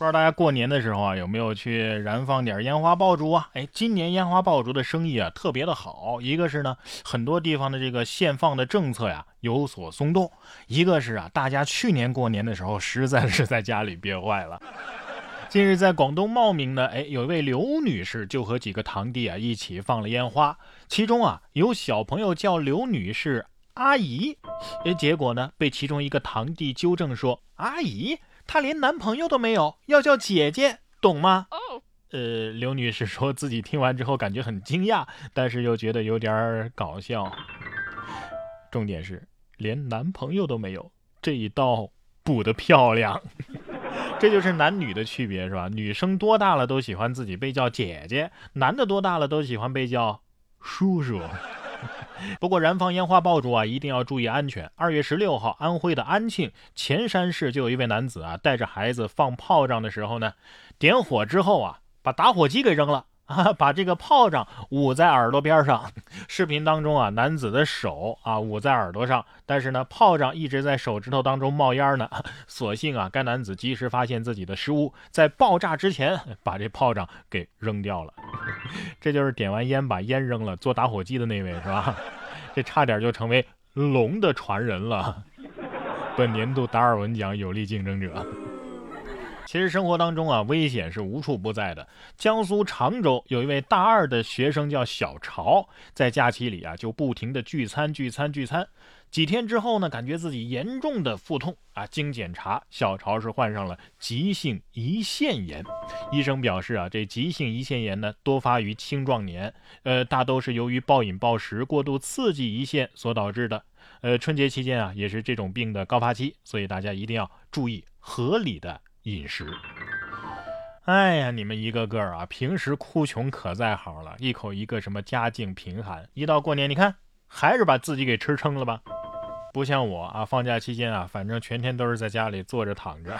不知道大家过年的时候啊，有没有去燃放点烟花爆竹啊？哎，今年烟花爆竹的生意啊特别的好。一个是呢，很多地方的这个限放的政策呀有所松动；一个是啊，大家去年过年的时候实在是在家里憋坏了。近日在广东茂名呢，哎，有一位刘女士就和几个堂弟啊一起放了烟花，其中啊有小朋友叫刘女士阿姨，哎，结果呢被其中一个堂弟纠正说阿姨。她连男朋友都没有，要叫姐姐，懂吗？呃，刘女士说自己听完之后感觉很惊讶，但是又觉得有点搞笑。重点是连男朋友都没有，这一刀补得漂亮。这就是男女的区别，是吧？女生多大了都喜欢自己被叫姐姐，男的多大了都喜欢被叫叔叔。不过燃放烟花爆竹啊，一定要注意安全。二月十六号，安徽的安庆潜山市就有一位男子啊，带着孩子放炮仗的时候呢，点火之后啊，把打火机给扔了啊，把这个炮仗捂在耳朵边上。视频当中啊，男子的手啊捂在耳朵上，但是呢，炮仗一直在手指头当中冒烟呢。所幸啊，该男子及时发现自己的失误，在爆炸之前把这炮仗给扔掉了。这就是点完烟把烟扔了，做打火机的那位是吧？这差点就成为龙的传人了。本年度达尔文奖有力竞争者。其实生活当中啊，危险是无处不在的。江苏常州有一位大二的学生叫小潮，在假期里啊就不停的聚餐聚餐聚餐。几天之后呢，感觉自己严重的腹痛啊，经检查，小潮是患上了急性胰腺炎。医生表示啊，这急性胰腺炎呢多发于青壮年，呃，大都是由于暴饮暴食、过度刺激胰腺所导致的。呃，春节期间啊，也是这种病的高发期，所以大家一定要注意合理的。饮食，哎呀，你们一个个啊，平时哭穷可在行了，一口一个什么家境贫寒，一到过年，你看还是把自己给吃撑了吧？不像我啊，放假期间啊，反正全天都是在家里坐着躺着。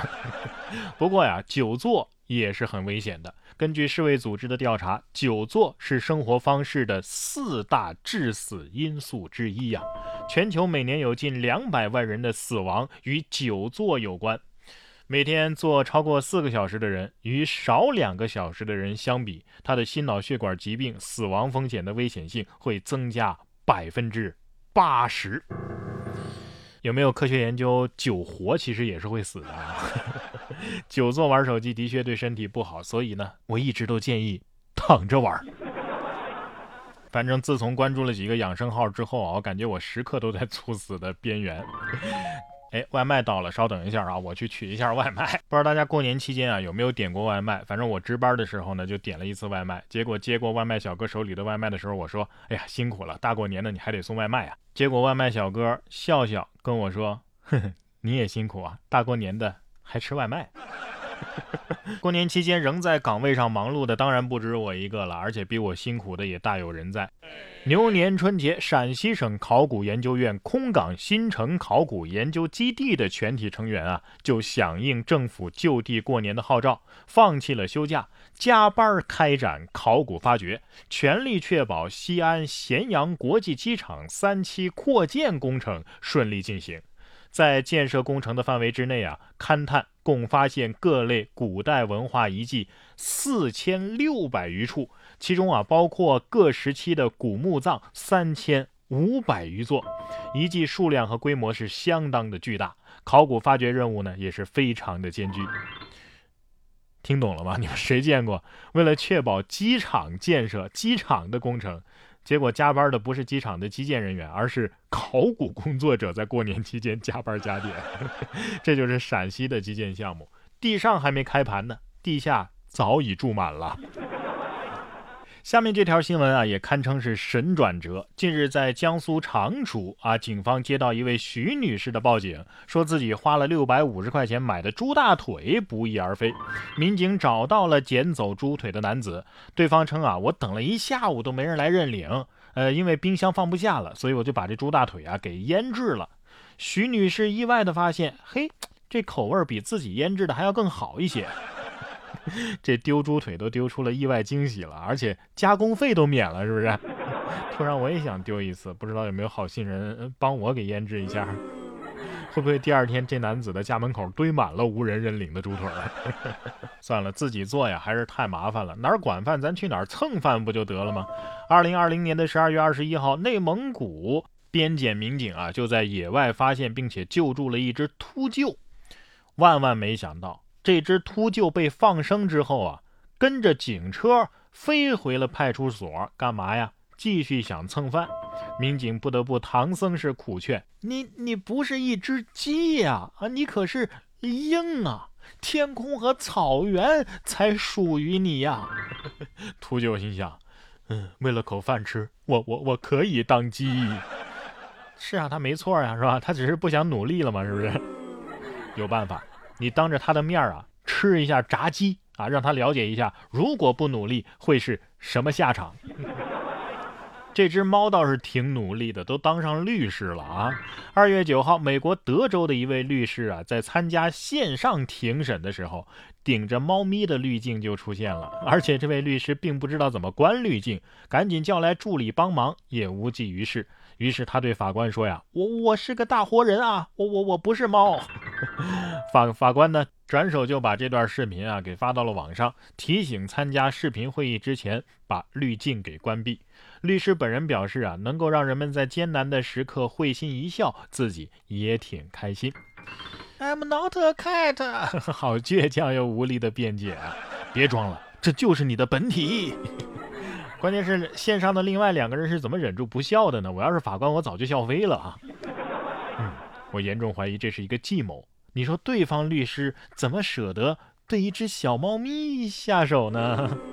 不过呀，久坐也是很危险的。根据世卫组织的调查，久坐是生活方式的四大致死因素之一呀。全球每年有近两百万人的死亡与久坐有关。每天坐超过四个小时的人，与少两个小时的人相比，他的心脑血管疾病死亡风险的危险性会增加百分之八十。有没有科学研究，久活其实也是会死的啊？久坐玩手机的确对身体不好，所以呢，我一直都建议躺着玩。反正自从关注了几个养生号之后啊，我感觉我时刻都在猝死的边缘。哎，外卖到了，稍等一下啊，我去取一下外卖。不知道大家过年期间啊有没有点过外卖？反正我值班的时候呢，就点了一次外卖。结果接过外卖小哥手里的外卖的时候，我说：“哎呀，辛苦了，大过年的你还得送外卖啊。”结果外卖小哥笑笑跟我说：“哼哼，你也辛苦啊，大过年的还吃外卖。” 过年期间仍在岗位上忙碌的当然不止我一个了，而且比我辛苦的也大有人在。牛年春节，陕西省考古研究院空港新城考古研究基地的全体成员啊，就响应政府就地过年的号召，放弃了休假，加班开展考古发掘，全力确保西安咸阳国际机场三期扩建工程顺利进行。在建设工程的范围之内啊，勘探共发现各类古代文化遗迹四千六百余处，其中啊包括各时期的古墓葬三千五百余座，遗迹数量和规模是相当的巨大。考古发掘任务呢也是非常的艰巨。听懂了吗？你们谁见过为了确保机场建设、机场的工程？结果加班的不是机场的基建人员，而是考古工作者，在过年期间加班加点。这就是陕西的基建项目，地上还没开盘呢，地下早已住满了。下面这条新闻啊，也堪称是神转折。近日，在江苏常熟啊，警方接到一位徐女士的报警，说自己花了六百五十块钱买的猪大腿不翼而飞。民警找到了捡走猪腿的男子，对方称啊，我等了一下午都没人来认领。呃，因为冰箱放不下了，所以我就把这猪大腿啊给腌制了。徐女士意外的发现，嘿，这口味比自己腌制的还要更好一些。这丢猪腿都丢出了意外惊喜了，而且加工费都免了，是不是？突然我也想丢一次，不知道有没有好心人帮我给腌制一下？会不会第二天这男子的家门口堆满了无人认领的猪腿？算了，自己做呀，还是太麻烦了。哪儿管饭，咱去哪儿蹭饭不就得了吗？二零二零年的十二月二十一号，内蒙古边检民警啊，就在野外发现并且救助了一只秃鹫。万万没想到，这只秃鹫被放生之后啊，跟着警车飞回了派出所，干嘛呀？继续想蹭饭。民警不得不唐僧式苦劝：“你你不是一只鸡呀，啊，你可是鹰啊！天空和草原才属于你呀！” 秃鹫心想：“嗯，为了口饭吃，我我我可以当鸡。是啊，他没错呀，是吧？他只是不想努力了嘛，是不是？有办法，你当着他的面啊，吃一下炸鸡啊，让他了解一下，如果不努力会是什么下场。”这只猫倒是挺努力的，都当上律师了啊！二月九号，美国德州的一位律师啊，在参加线上庭审的时候，顶着猫咪的滤镜就出现了，而且这位律师并不知道怎么关滤镜，赶紧叫来助理帮忙，也无济于事。于是他对法官说：“呀，我我是个大活人啊，我我我不是猫。” 法法官呢，转手就把这段视频啊给发到了网上，提醒参加视频会议之前把滤镜给关闭。律师本人表示啊，能够让人们在艰难的时刻会心一笑，自己也挺开心。I'm not a cat，好倔强又无力的辩解啊！别装了，这就是你的本体。关键是线上的另外两个人是怎么忍住不笑的呢？我要是法官，我早就笑飞了啊！我严重怀疑这是一个计谋。你说对方律师怎么舍得对一只小猫咪下手呢？